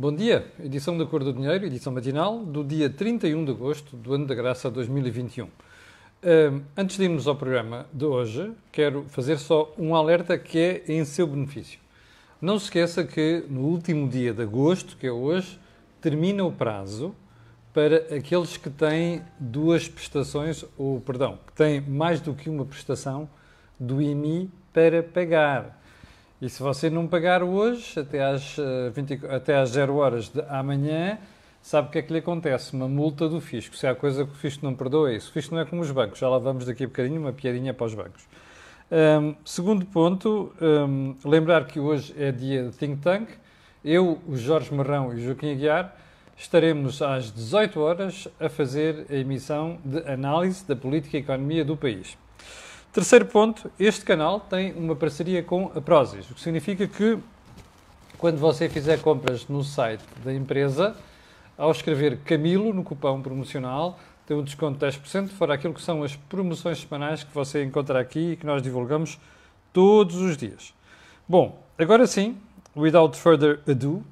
Bom dia, edição da Cor do Dinheiro, edição matinal, do dia 31 de agosto do ano da graça 2021. Uh, antes de irmos ao programa de hoje, quero fazer só um alerta que é em seu benefício. Não se esqueça que no último dia de agosto, que é hoje, termina o prazo para aqueles que têm duas prestações, ou perdão, que têm mais do que uma prestação do IMI para pagar. E se você não pagar hoje, até às, 20, eh, até às 0 horas de amanhã, sabe o que é que lhe acontece? Uma multa do fisco. Se há coisa que o fisco não perdoa, é isso. O fisco não é como os bancos. Já lá vamos daqui a bocadinho, uma piadinha para os bancos. Um, segundo ponto, um, lembrar que hoje é dia de Think Tank. Eu, o Jorge Marrão e o Joaquim Aguiar estaremos às 18 horas a fazer a emissão de análise da política e economia do país. Terceiro ponto, este canal tem uma parceria com a Prozis, o que significa que quando você fizer compras no site da empresa, ao escrever Camilo no cupão promocional, tem um desconto de 10%, fora aquilo que são as promoções semanais que você encontra aqui e que nós divulgamos todos os dias. Bom, agora sim, without further ado,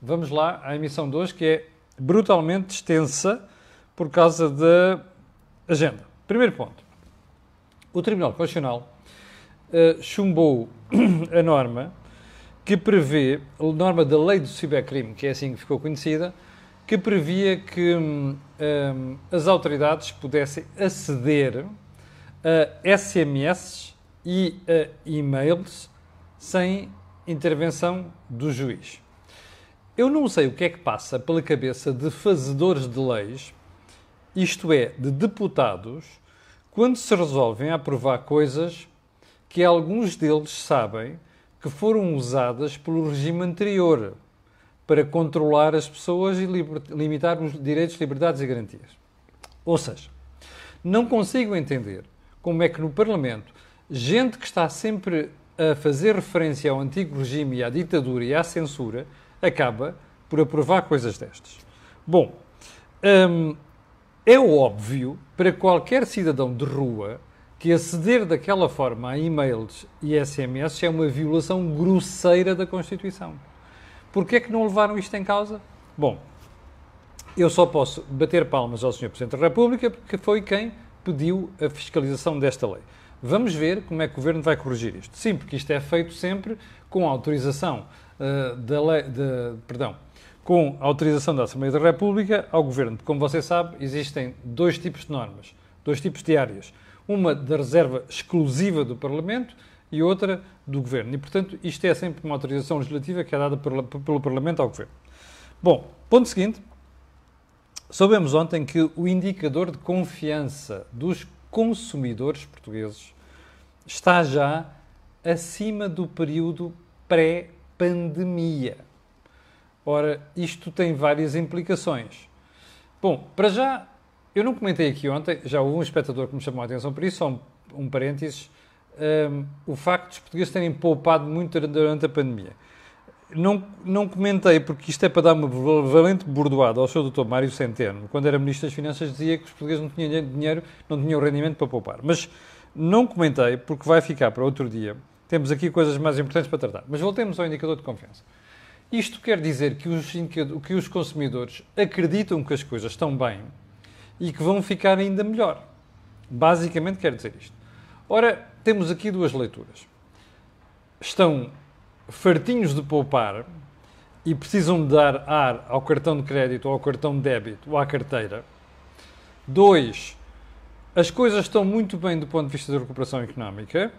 vamos lá à emissão de hoje, que é brutalmente extensa por causa da agenda. Primeiro ponto o Tribunal Constitucional uh, chumbou a norma que prevê, a norma da lei do cibercrime, que é assim que ficou conhecida, que previa que um, um, as autoridades pudessem aceder a SMS e a e-mails sem intervenção do juiz. Eu não sei o que é que passa pela cabeça de fazedores de leis, isto é, de deputados, quando se resolvem aprovar coisas que alguns deles sabem que foram usadas pelo regime anterior para controlar as pessoas e limitar os direitos, liberdades e garantias. Ou seja, não consigo entender como é que no Parlamento gente que está sempre a fazer referência ao antigo regime e à ditadura e à censura acaba por aprovar coisas destas. Bom, hum, é óbvio para qualquer cidadão de rua que aceder daquela forma a e-mails e SMS é uma violação grosseira da Constituição. Porquê é que não levaram isto em causa? Bom, eu só posso bater palmas ao Sr. Presidente da República porque foi quem pediu a fiscalização desta lei. Vamos ver como é que o Governo vai corrigir isto. Sim, porque isto é feito sempre com autorização uh, da lei, de, perdão, com autorização da Assembleia da República ao Governo. Como você sabe, existem dois tipos de normas, dois tipos de áreas. Uma da reserva exclusiva do Parlamento e outra do Governo. E, portanto, isto é sempre uma autorização legislativa que é dada pelo Parlamento ao Governo. Bom, ponto seguinte. Soubemos ontem que o indicador de confiança dos consumidores portugueses está já acima do período pré-pandemia. Ora, isto tem várias implicações. Bom, para já, eu não comentei aqui ontem, já houve um espectador que me chamou a atenção por isso, só um, um parênteses, um, o facto dos portugueses terem poupado muito durante a pandemia. Não, não comentei, porque isto é para dar uma valente bordoada ao seu Dr. Mário Centeno, quando era Ministro das Finanças, dizia que os portugueses não tinham dinheiro, não tinham rendimento para poupar. Mas não comentei, porque vai ficar para outro dia. Temos aqui coisas mais importantes para tratar. Mas voltemos ao indicador de confiança. Isto quer dizer que os, que os consumidores acreditam que as coisas estão bem e que vão ficar ainda melhor. Basicamente quer dizer isto. Ora, temos aqui duas leituras. Estão fartinhos de poupar e precisam de dar ar ao cartão de crédito ou ao cartão de débito ou à carteira. Dois, as coisas estão muito bem do ponto de vista da recuperação económica.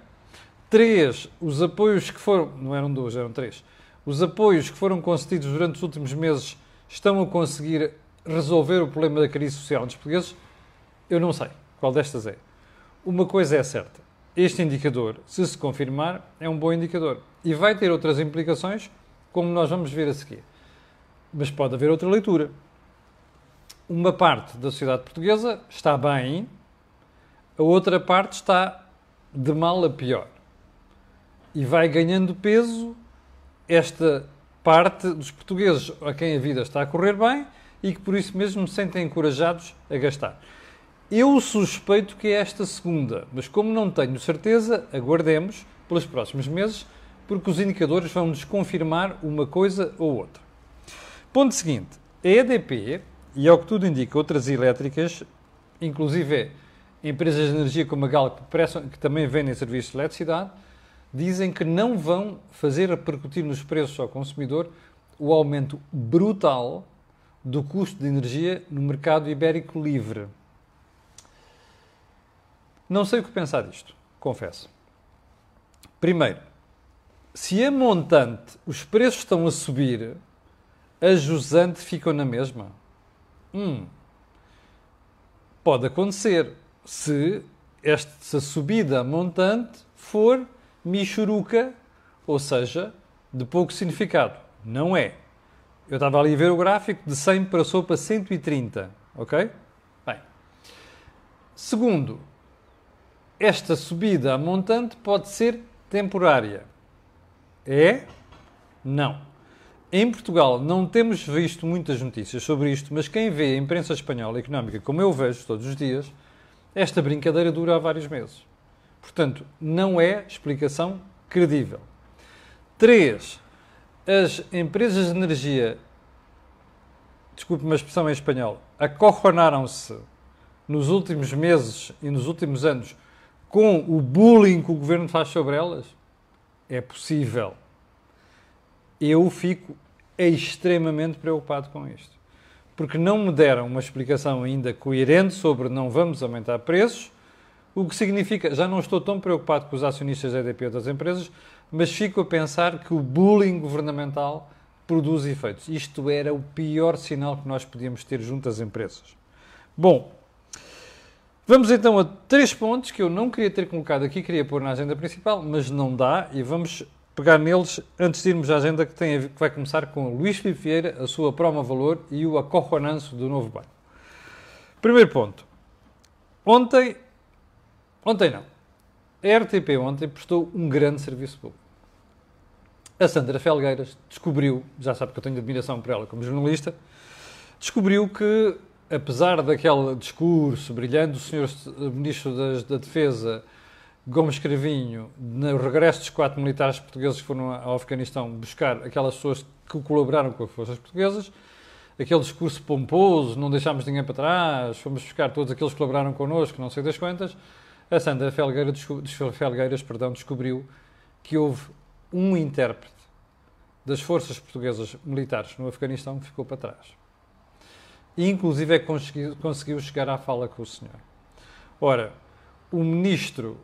Três, os apoios que foram. Não eram dois, eram três os apoios que foram concedidos durante os últimos meses estão a conseguir resolver o problema da crise social dos portugueses? Eu não sei qual destas é. Uma coisa é certa: este indicador, se se confirmar, é um bom indicador e vai ter outras implicações, como nós vamos ver a seguir. Mas pode haver outra leitura. Uma parte da sociedade portuguesa está bem, a outra parte está de mal a pior. E vai ganhando peso esta parte dos portugueses a quem a vida está a correr bem e que por isso mesmo se sentem encorajados a gastar. Eu suspeito que é esta segunda, mas como não tenho certeza, aguardemos pelos próximos meses, porque os indicadores vão nos confirmar uma coisa ou outra. Ponto seguinte. A EDP, e ao que tudo indica, outras elétricas, inclusive empresas de energia como a Gal, que, prestam, que também vendem serviços de eletricidade, dizem que não vão fazer repercutir nos preços ao consumidor o aumento brutal do custo de energia no mercado ibérico livre. Não sei o que pensar disto, confesso. Primeiro, se a montante os preços estão a subir, a jusante ficam na mesma? Hum, pode acontecer se esta subida montante for michuruca, ou seja, de pouco significado. Não é. Eu estava ali a ver o gráfico, de 100 passou para 130, ok? Bem. Segundo, esta subida a montante pode ser temporária. É? Não. Em Portugal não temos visto muitas notícias sobre isto, mas quem vê a imprensa espanhola económica, como eu vejo todos os dias, esta brincadeira dura há vários meses. Portanto, não é explicação credível. 3. As empresas de energia, desculpe uma expressão em espanhol, acorronaram-se nos últimos meses e nos últimos anos com o bullying que o governo faz sobre elas? É possível. Eu fico extremamente preocupado com isto porque não me deram uma explicação ainda coerente sobre não vamos aumentar preços, o que significa, já não estou tão preocupado com os acionistas da EDP ou das empresas, mas fico a pensar que o bullying governamental produz efeitos. Isto era o pior sinal que nós podíamos ter junto às empresas. Bom, vamos então a três pontos que eu não queria ter colocado aqui, queria pôr na agenda principal, mas não dá, e vamos pegar neles antes de irmos à agenda que, tem, que vai começar com Luís Filipe Vieira, a sua Proma Valor e o acorronanço do novo banco. Primeiro ponto. Ontem, ontem não, a RTP ontem prestou um grande serviço público. A Sandra Felgueiras descobriu, já sabe que eu tenho admiração por ela como jornalista, descobriu que, apesar daquele discurso brilhante do Sr. Ministro da Defesa Gomes Cravinho, no regresso dos quatro militares portugueses que foram ao Afeganistão buscar aquelas pessoas que colaboraram com as forças portuguesas, aquele discurso pomposo, não deixámos ninguém para trás, fomos buscar todos aqueles que colaboraram connosco, não sei das quantas, a Sandra Felgueira, Felgueiras perdão, descobriu que houve um intérprete das forças portuguesas militares no Afeganistão que ficou para trás. E, inclusive, é que conseguiu, conseguiu chegar à fala com o senhor. Ora, o ministro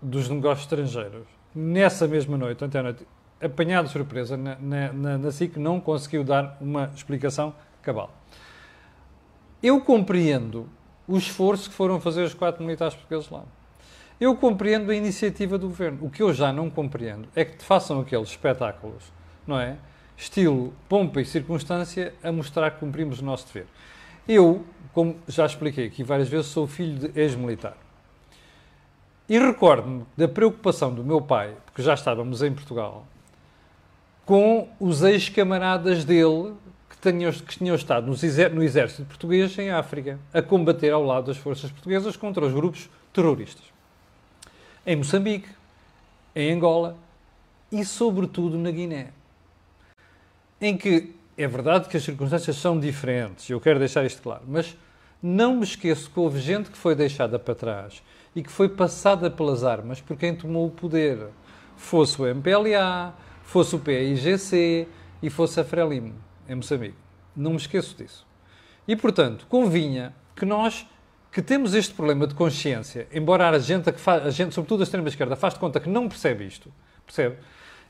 dos negócios estrangeiros, nessa mesma noite, ontem à noite, apanhado de surpresa na, na, na SIC, não conseguiu dar uma explicação cabal. Eu compreendo o esforço que foram fazer os quatro militares portugueses lá. Eu compreendo a iniciativa do governo. O que eu já não compreendo é que façam aqueles espetáculos, não é? Estilo pompa e circunstância a mostrar que cumprimos o nosso dever. Eu, como já expliquei aqui várias vezes, sou filho de ex-militar. E recordo-me da preocupação do meu pai, porque já estávamos em Portugal, com os ex-camaradas dele que tinham, que tinham estado no exército português em África, a combater ao lado das forças portuguesas contra os grupos terroristas. Em Moçambique, em Angola e, sobretudo, na Guiné. Em que é verdade que as circunstâncias são diferentes, eu quero deixar isto claro, mas não me esqueço que houve gente que foi deixada para trás e que foi passada pelas armas por quem tomou o poder. Fosse o MPLA, fosse o PIGC e fosse a Frelimo, em Moçambique. Não me esqueço disso. E, portanto, convinha que nós, que temos este problema de consciência, embora a gente, a gente sobretudo a extrema-esquerda, faz de conta que não percebe isto, percebe?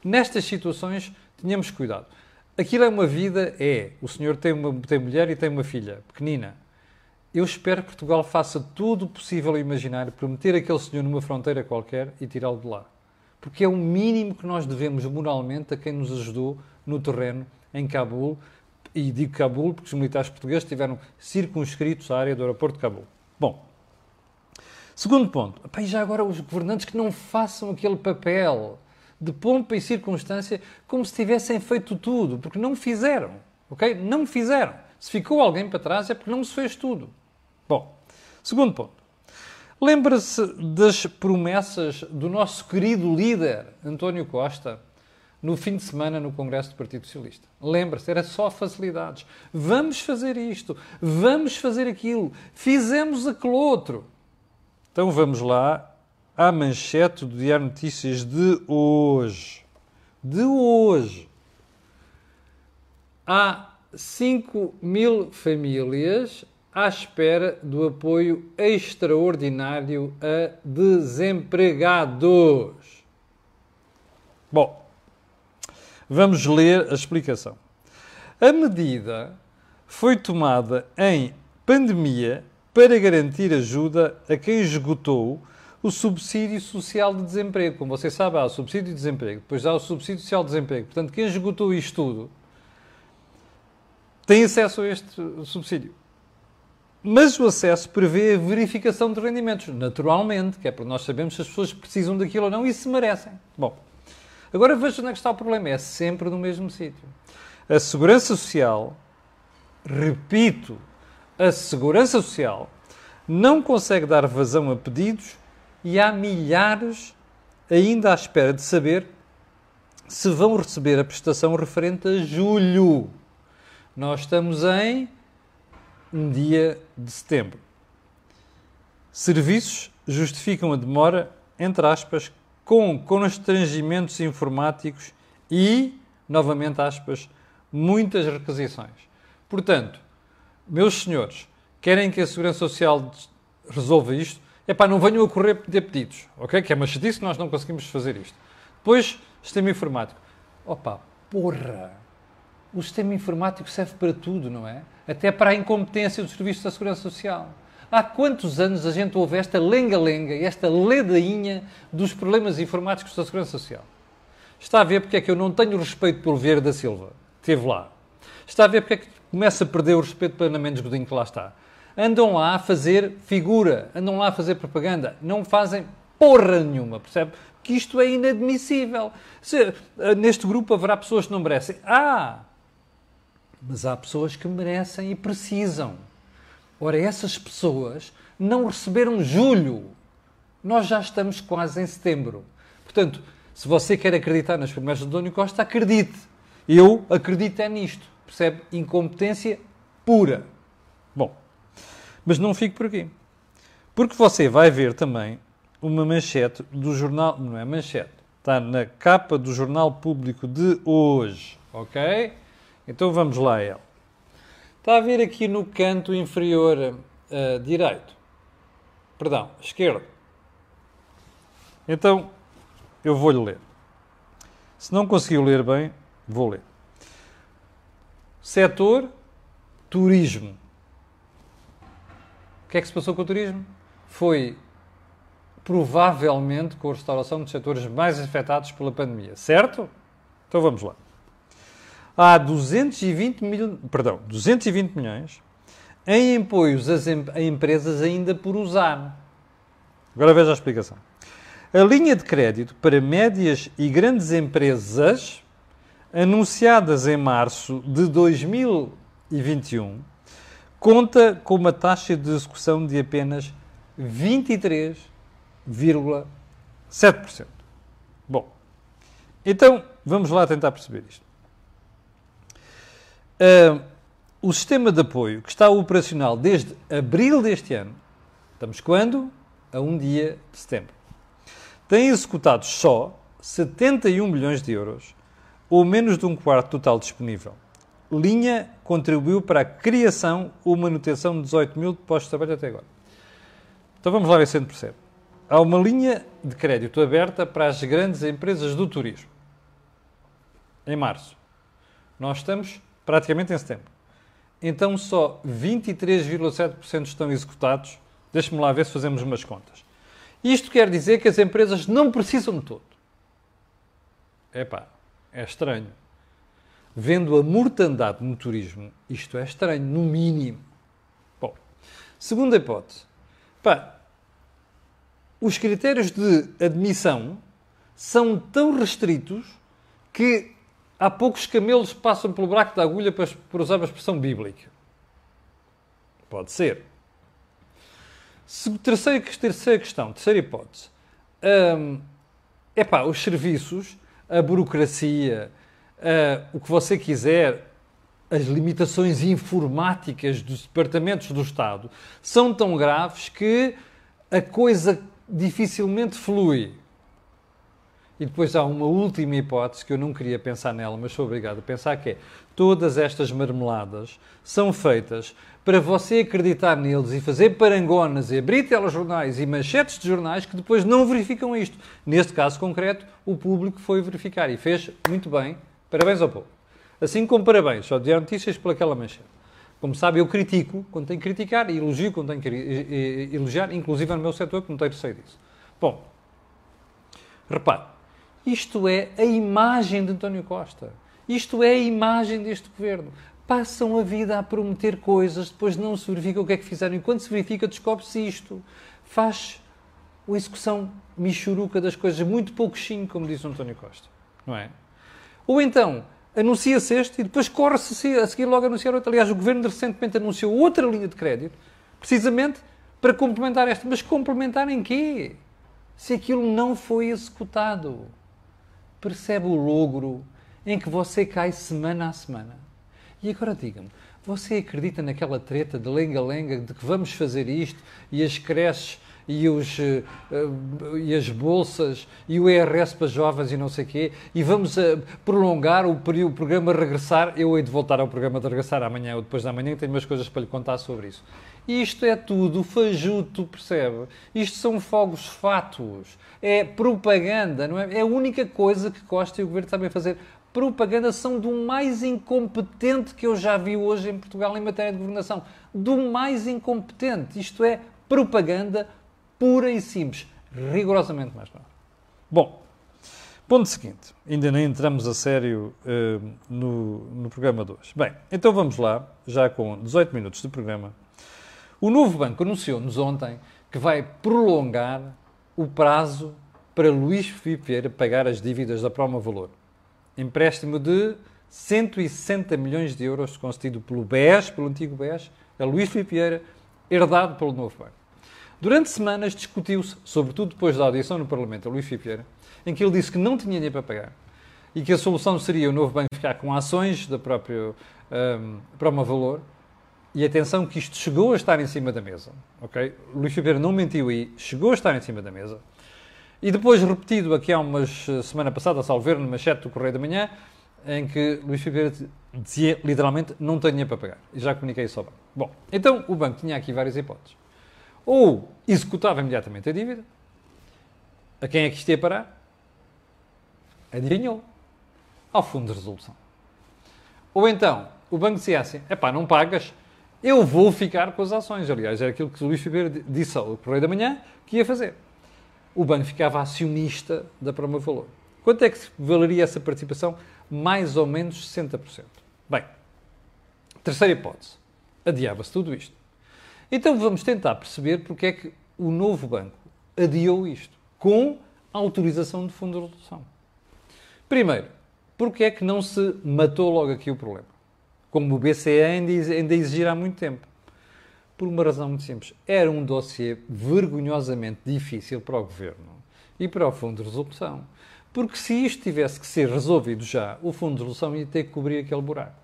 Nestas situações, tenhamos cuidado. Aquilo é uma vida, é. O senhor tem uma tem mulher e tem uma filha pequenina. Eu espero que Portugal faça tudo possível e imaginário para meter aquele senhor numa fronteira qualquer e tirá-lo de lá. Porque é o mínimo que nós devemos moralmente a quem nos ajudou no terreno em Cabul. E digo Cabul porque os militares portugueses estiveram circunscritos à área do aeroporto de Cabul. Bom, segundo ponto. e já agora os governantes que não façam aquele papel de pompa e circunstância como se tivessem feito tudo, porque não fizeram. Ok? Não fizeram. Se ficou alguém para trás é porque não se fez tudo. Bom, segundo ponto. Lembra-se das promessas do nosso querido líder, António Costa, no fim de semana no Congresso do Partido Socialista. Lembra-se, era só facilidades. Vamos fazer isto, vamos fazer aquilo, fizemos aquele outro. Então vamos lá à manchete do Diário Notícias de hoje. De hoje. Há 5 mil famílias à espera do apoio extraordinário a desempregados. Bom, vamos ler a explicação. A medida foi tomada em pandemia para garantir ajuda a quem esgotou o subsídio social de desemprego. Como vocês sabem, há o subsídio de desemprego, depois há o subsídio social de desemprego. Portanto, quem esgotou isto tudo tem acesso a este subsídio. Mas o acesso prevê a verificação de rendimentos, naturalmente, que é porque nós sabemos se as pessoas precisam daquilo ou não e se merecem. Bom, agora veja onde é que está o problema. É sempre no mesmo sítio. A Segurança Social, repito, a Segurança Social não consegue dar vazão a pedidos e há milhares ainda à espera de saber se vão receber a prestação referente a julho. Nós estamos em um dia de setembro. Serviços justificam a demora, entre aspas, com constrangimentos informáticos e, novamente aspas, muitas requisições. Portanto, meus senhores, querem que a Segurança Social resolva isto? É pá, não venham a correr pedir pedidos, ok? Que é uma chatice que nós não conseguimos fazer isto. Depois, sistema informático. Opa, porra! o sistema informático serve para tudo, não é? Até para a incompetência dos serviços da Segurança Social. Há quantos anos a gente ouve esta lenga-lenga, esta ledainha dos problemas informáticos da Segurança Social? Está a ver porque é que eu não tenho respeito pelo Vieira da Silva, esteve lá. Está a ver porque é que começa a perder o respeito pelo Ana Mendes Godinho, que lá está. Andam lá a fazer figura, andam lá a fazer propaganda, não fazem porra nenhuma, percebe? Que isto é inadmissível. Se, eh, neste grupo haverá pessoas que não merecem. Ah, mas há pessoas que merecem e precisam. Ora, essas pessoas não receberam julho. Nós já estamos quase em setembro. Portanto, se você quer acreditar nas promessas de António Costa, acredite. Eu acredito é nisto. Percebe? Incompetência pura. Bom, mas não fique por aqui. Porque você vai ver também uma manchete do jornal. Não é manchete. Está na capa do Jornal Público de hoje. Ok? Então vamos lá, El. Está a ver aqui no canto inferior uh, direito. Perdão, esquerdo. Então, eu vou-lhe ler. Se não conseguiu ler bem, vou ler. Setor turismo. O que é que se passou com o turismo? Foi provavelmente com a restauração dos setores mais afetados pela pandemia, certo? Então vamos lá há 220, mil, perdão, 220 milhões em apoios a empresas ainda por usar. Agora veja a explicação. A linha de crédito para médias e grandes empresas, anunciadas em março de 2021, conta com uma taxa de execução de apenas 23,7%. Bom, então vamos lá tentar perceber isto. O sistema de apoio, que está operacional desde abril deste ano, estamos quando? A um dia de setembro, tem executado só 71 milhões de euros, ou menos de um quarto total disponível. Linha contribuiu para a criação ou manutenção de 18 mil postos de trabalho até agora. Então vamos lá ver se a percebe. Há uma linha de crédito aberta para as grandes empresas do turismo. Em março. Nós estamos praticamente em setembro. Então só 23,7% estão executados. Deixe-me lá ver se fazemos umas contas. Isto quer dizer que as empresas não precisam de todo. Epá, é estranho. Vendo a mortandade no turismo, isto é estranho, no mínimo. Bom, segunda hipótese. Pá, os critérios de admissão são tão restritos que há poucos camelos passam pelo buraco da agulha para, para usar uma expressão bíblica. Pode ser. Terceira, terceira questão, terceira hipótese. Hum, epá, os serviços a burocracia, uh, o que você quiser, as limitações informáticas dos departamentos do Estado são tão graves que a coisa dificilmente flui. E depois há uma última hipótese que eu não queria pensar nela, mas sou obrigado a pensar que é todas estas marmeladas são feitas para você acreditar neles e fazer parangonas e abrir telejornais e manchetes de jornais que depois não verificam isto. Neste caso concreto, o público foi verificar e fez muito bem. Parabéns ao povo. Assim como parabéns ao Diário Notícias por aquela manchete. Como sabe, eu critico quando tenho que criticar e elogio quando tenho que elogiar, inclusive no meu setor, que não tenho receio disso. Bom, repare, isto é a imagem de António Costa. Isto é a imagem deste governo. Passam a vida a prometer coisas, depois não se verifica o que é que fizeram. E quando se verifica, descobre-se isto. Faz uma execução michuruca das coisas, muito pouco chinho, como diz António Costa. Não é? Ou então, anuncia-se este e depois corre-se a seguir logo a anunciar outro. Aliás, o governo recentemente anunciou outra linha de crédito, precisamente para complementar esta. Mas complementar em quê? Se aquilo não foi executado. Percebe o logro em que você cai semana a semana. E agora diga-me, você acredita naquela treta de lenga-lenga de que vamos fazer isto e as creches e, os, uh, e as bolsas e o IRS para jovens e não sei o quê e vamos uh, prolongar o, o programa Regressar. Eu hei de voltar ao programa de Regressar amanhã ou depois da manhã, tenho umas coisas para lhe contar sobre isso. Isto é tudo fajuto, percebe? Isto são fogos fátuos. É propaganda, não é? É a única coisa que Costa e o Governo sabem fazer propaganda são do mais incompetente que eu já vi hoje em Portugal em matéria de governação. Do mais incompetente. Isto é propaganda pura e simples. Rigorosamente mais nada. Bom, ponto seguinte. Ainda nem entramos a sério uh, no, no programa de hoje. Bem, então vamos lá, já com 18 minutos de programa. O novo banco anunciou-nos ontem que vai prolongar o prazo para Luís Filipe Vieira pagar as dívidas da Proma Valor empréstimo de 160 milhões de euros concedido pelo BES, pelo antigo BES, a Luís Filipe Vieira, herdado pelo novo banco. Durante semanas discutiu-se, sobretudo depois da audição no Parlamento a Luís Filipe Vieira, em que ele disse que não tinha dinheiro para pagar e que a solução seria o novo banco ficar com ações da própria um, Proma Valor. E atenção que isto chegou a estar em cima da mesa, ok? Luís Filipe Vieira não mentiu aí, chegou a estar em cima da mesa. E depois repetido aqui há umas eh, semana passada, a salver, no manchete do Correio da Manhã, em que Luís Figueira dizia literalmente não tenho dinheiro para pagar. E já comuniquei isso ao banco. Bom, então o banco tinha aqui várias hipóteses. Ou executava imediatamente a dívida. A quem é que isto ia parar? Adivinhou? Ao fundo de resolução. Ou então, o banco dizia assim, epá, não pagas, eu vou ficar com as ações. Aliás, era aquilo que o Luís Figueira disse ao Correio da Manhã que ia fazer o banco ficava acionista da Proma Valor. Quanto é que valeria essa participação? Mais ou menos 60%. Bem, terceira hipótese. Adiava-se tudo isto. Então vamos tentar perceber porque é que o novo banco adiou isto, com autorização de fundo de resolução. Primeiro, porque é que não se matou logo aqui o problema? Como o BCE ainda exigirá há muito tempo por uma razão muito simples. Era um dossiê vergonhosamente difícil para o Governo e para o Fundo de Resolução. Porque se isto tivesse que ser resolvido já, o Fundo de Resolução ia ter que cobrir aquele buraco.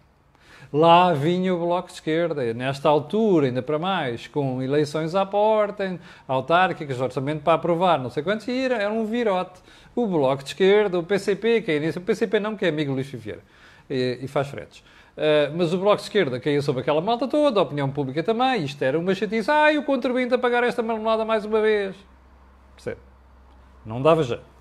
Lá vinha o Bloco de Esquerda, nesta altura, ainda para mais, com eleições à porta, autárquicas, orçamento para aprovar, não sei quantos, e era, um virote. O Bloco de Esquerda, o PCP, que é início, o PCP não, que é amigo Luís Vieira, e, e faz fretes. Uh, mas o Bloco de Esquerda caiu sobre aquela malta toda, a opinião pública também, isto era uma chatice. Ai, o contribuinte a pagar esta marmelada mais uma vez. Percebe? Não dava jeito.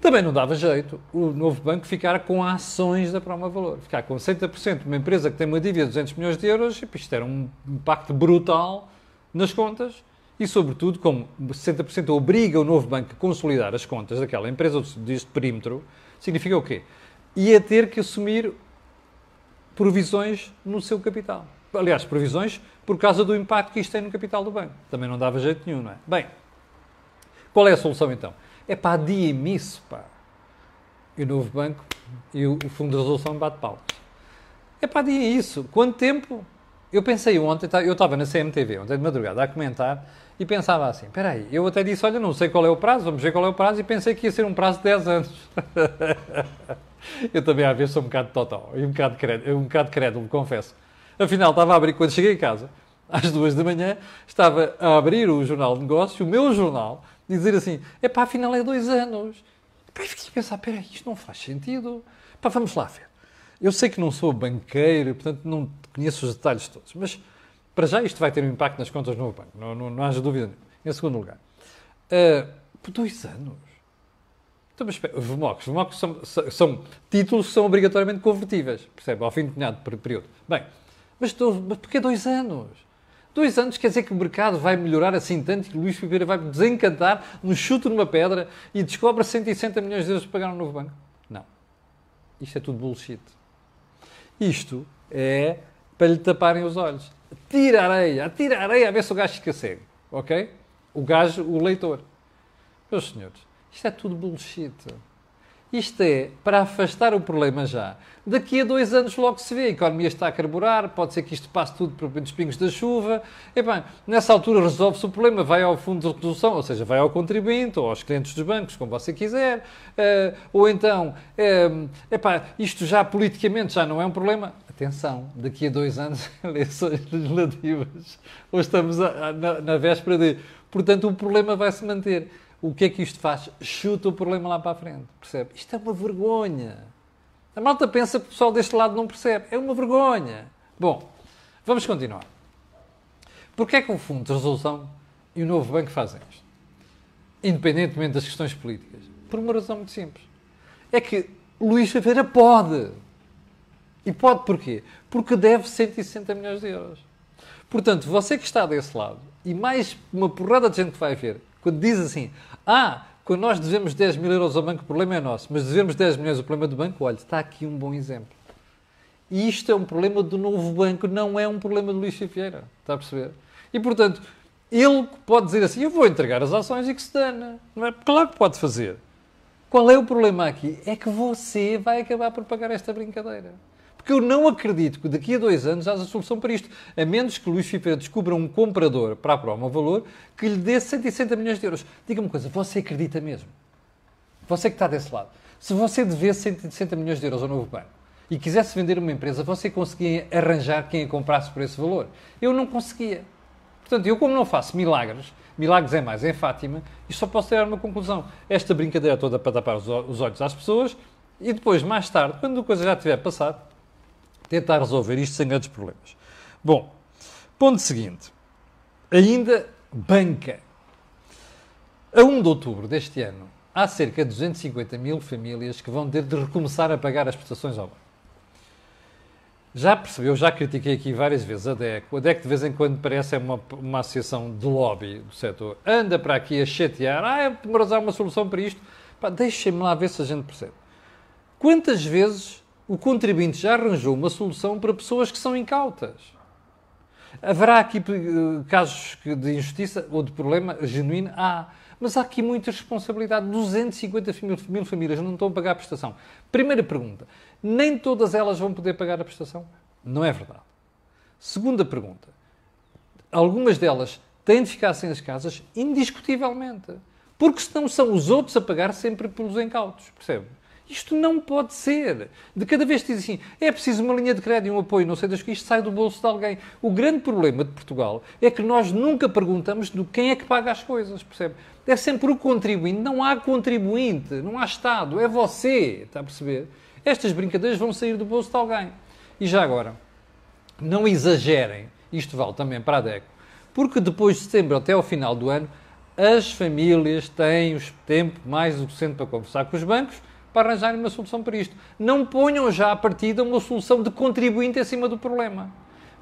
Também não dava jeito o novo banco ficar com ações da Proma Valor. Ficar com 60% de uma empresa que tem uma dívida de 200 milhões de euros, isto era um impacto brutal nas contas e, sobretudo, como 60% obriga o novo banco a consolidar as contas daquela empresa deste perímetro, significa o quê? Ia ter que assumir provisões no seu capital. Aliás, provisões por causa do impacto que isto tem no capital do banco. Também não dava jeito nenhum, não é? Bem, qual é a solução então? É para adiem isso, pá. E o novo banco e o Fundo de Resolução bate palmas. É para adiem isso. Quanto tempo? eu pensei ontem, tá, eu estava na CMTV ontem de madrugada a comentar e pensava assim, espera aí, eu até disse, olha, não sei qual é o prazo, vamos ver qual é o prazo, e pensei que ia ser um prazo de 10 anos. eu também às vezes sou um bocado total, e um bocado, crédulo, um bocado crédulo, confesso. Afinal, estava a abrir, quando cheguei a casa, às duas da manhã, estava a abrir o Jornal de Negócios, o meu jornal, dizer assim, é pá, afinal é dois anos. E fiquei a pensar, espera aí, isto não faz sentido. Pá, vamos lá ver. Eu sei que não sou banqueiro, portanto não conheço os detalhes todos, mas para já isto vai ter um impacto nas contas do novo banco, não, não, não haja dúvida nenhuma. Em segundo lugar, uh, por dois anos. Então, mas espera, VMOCs, VMOCs são, são, são, títulos que são obrigatoriamente convertíveis, percebe? Ao fim de determinado período. Bem, mas, mas porquê dois anos? Dois anos quer dizer que o mercado vai melhorar assim tanto que Luís Figueira vai desencantar, nos chute numa pedra e descobre 160 milhões de euros para pagar um novo banco? Não. Isto é tudo bullshit. Isto é para lhe taparem os olhos tira areia, tira areia a ver se o gajo fica cego. Ok? O gajo, o leitor. Meus senhores, isto é tudo bullshit. Isto é para afastar o problema já. Daqui a dois anos logo se vê, a economia está a carburar, pode ser que isto passe tudo os pingos da chuva. E bem, nessa altura resolve-se o problema, vai ao fundo de resolução, ou seja, vai ao contribuinte ou aos clientes dos bancos, como você quiser. Uh, ou então, uh, epá, isto já politicamente já não é um problema. Atenção, daqui a dois anos, eleições legislativas. Ou estamos a, a, na, na véspera de. Portanto, o problema vai se manter. O que é que isto faz? Chuta o problema lá para a frente. Percebe? Isto é uma vergonha. A malta pensa que o pessoal deste lado não percebe. É uma vergonha. Bom, vamos continuar. Porquê é que o Fundo de Resolução e o Novo Banco fazem isto? Independentemente das questões políticas. Por uma razão muito simples. É que Luís Ferreira pode. E pode porquê? Porque deve 160 milhões de euros. Portanto, você que está desse lado, e mais uma porrada de gente que vai ver, quando diz assim, ah, quando nós devemos 10 mil euros ao banco, o problema é nosso, mas devemos 10 milhões, o problema do banco, olha, está aqui um bom exemplo. E isto é um problema do novo banco, não é um problema do Luís Vieira. Está a perceber? E, portanto, ele pode dizer assim, eu vou entregar as ações e que se dane. Não é? Claro que pode fazer. Qual é o problema aqui? É que você vai acabar por pagar esta brincadeira. Porque eu não acredito que daqui a dois anos haja solução para isto, a menos que Luís Filipe descubra um comprador para a Proma Valor que lhe dê 160 milhões de euros. Diga-me uma coisa, você acredita mesmo? Você que está desse lado. Se você devesse 160 milhões de euros ao novo banco e quisesse vender uma empresa, você conseguia arranjar quem a comprasse por esse valor? Eu não conseguia. Portanto, eu como não faço milagres, milagres é mais em Fátima, e só posso tirar uma conclusão. Esta brincadeira toda para tapar os olhos às pessoas e depois, mais tarde, quando a coisa já tiver passado, tentar resolver isto sem grandes problemas. Bom, ponto seguinte. Ainda banca. A 1 de outubro deste ano, há cerca de 250 mil famílias que vão ter de recomeçar a pagar as prestações ao banco. Já percebeu, já critiquei aqui várias vezes a DECO. A DECO de vez em quando parece uma, uma associação de lobby do setor. Anda para aqui a chatear. Ah, demoras uma solução para isto. Deixem-me lá ver se a gente percebe. Quantas vezes o contribuinte já arranjou uma solução para pessoas que são incautas. Haverá aqui eh, casos de injustiça ou de problema genuíno? Há. Mas há aqui muita responsabilidade. 250 mil famílias não estão a pagar a prestação. Primeira pergunta: nem todas elas vão poder pagar a prestação? Não é verdade. Segunda pergunta: algumas delas têm de ficar sem as casas? Indiscutivelmente. Porque senão são os outros a pagar sempre pelos incautos. Percebe? Isto não pode ser. De cada vez que diz assim, é preciso uma linha de crédito e um apoio, não sei das que isto sai do bolso de alguém. O grande problema de Portugal é que nós nunca perguntamos do quem é que paga as coisas, percebe? É sempre o contribuinte. Não há contribuinte, não há Estado, é você, está a perceber? Estas brincadeiras vão sair do bolso de alguém. E já agora, não exagerem, isto vale também para a DECO, porque depois de setembro até ao final do ano, as famílias têm o tempo mais do que suficiente para conversar com os bancos para arranjarem uma solução para isto. Não ponham já à partida uma solução de contribuinte acima do problema.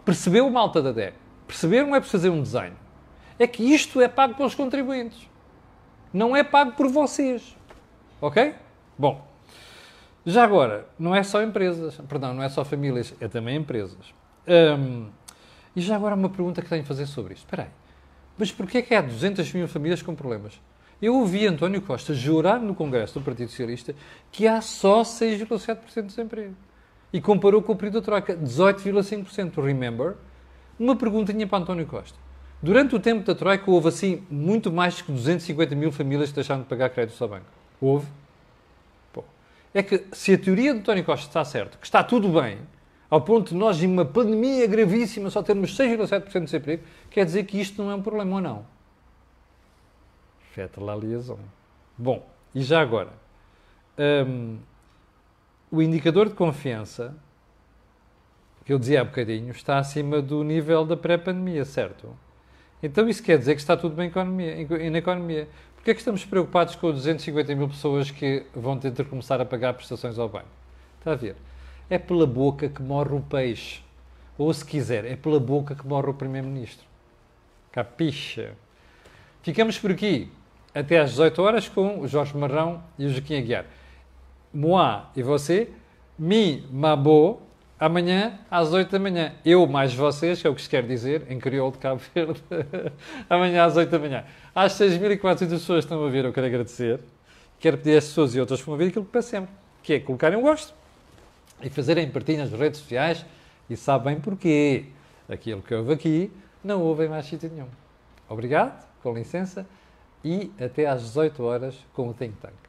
Percebeu, malta da DEC? Perceberam é preciso fazer um desenho. É que isto é pago pelos contribuintes. Não é pago por vocês. Ok? Bom. Já agora, não é só empresas, perdão, não é só famílias, é também empresas. Hum, e já agora uma pergunta que tenho a fazer sobre isto. Espera aí. Mas porquê é que há 200 mil famílias com problemas? Eu ouvi António Costa jurar no Congresso do Partido Socialista que há só 6,7% de desemprego. E comparou com o período da Troika, 18,5%. Remember? Uma perguntinha para António Costa. Durante o tempo da Troika houve assim muito mais que 250 mil famílias que deixaram de pagar créditos ao banco. Houve? Bom, é que se a teoria de António Costa está certa, que está tudo bem, ao ponto de nós, em uma pandemia gravíssima, só termos 6,7% de desemprego, quer dizer que isto não é um problema ou não? Feta la liaison. Bom, e já agora? Um, o indicador de confiança, que eu dizia há bocadinho, está acima do nível da pré-pandemia, certo? Então isso quer dizer que está tudo bem na economia. Porquê é que estamos preocupados com 250 mil pessoas que vão ter de começar a pagar prestações ao banco? Está a ver? É pela boca que morre o peixe. Ou, se quiser, é pela boca que morre o Primeiro-Ministro. Capixa? Ficamos por aqui até às 18 horas com o Jorge Marrão e o Joaquim Aguiar. Moá e você, mi, mabo, amanhã às 8 da manhã. Eu mais vocês, que é o que se quer dizer, em crioulo de Cabo Verde, amanhã às 8 da manhã. Às 6.400 pessoas estão a ver, eu quero agradecer. Quero pedir às pessoas e outras que vão ver aquilo que para sempre, que é colocarem um gosto e fazerem partilha nas redes sociais e sabem porquê. Aquilo que houve aqui não houve em mais sítio nenhum. Obrigado, com licença, e até às 18 horas com o Think Tank.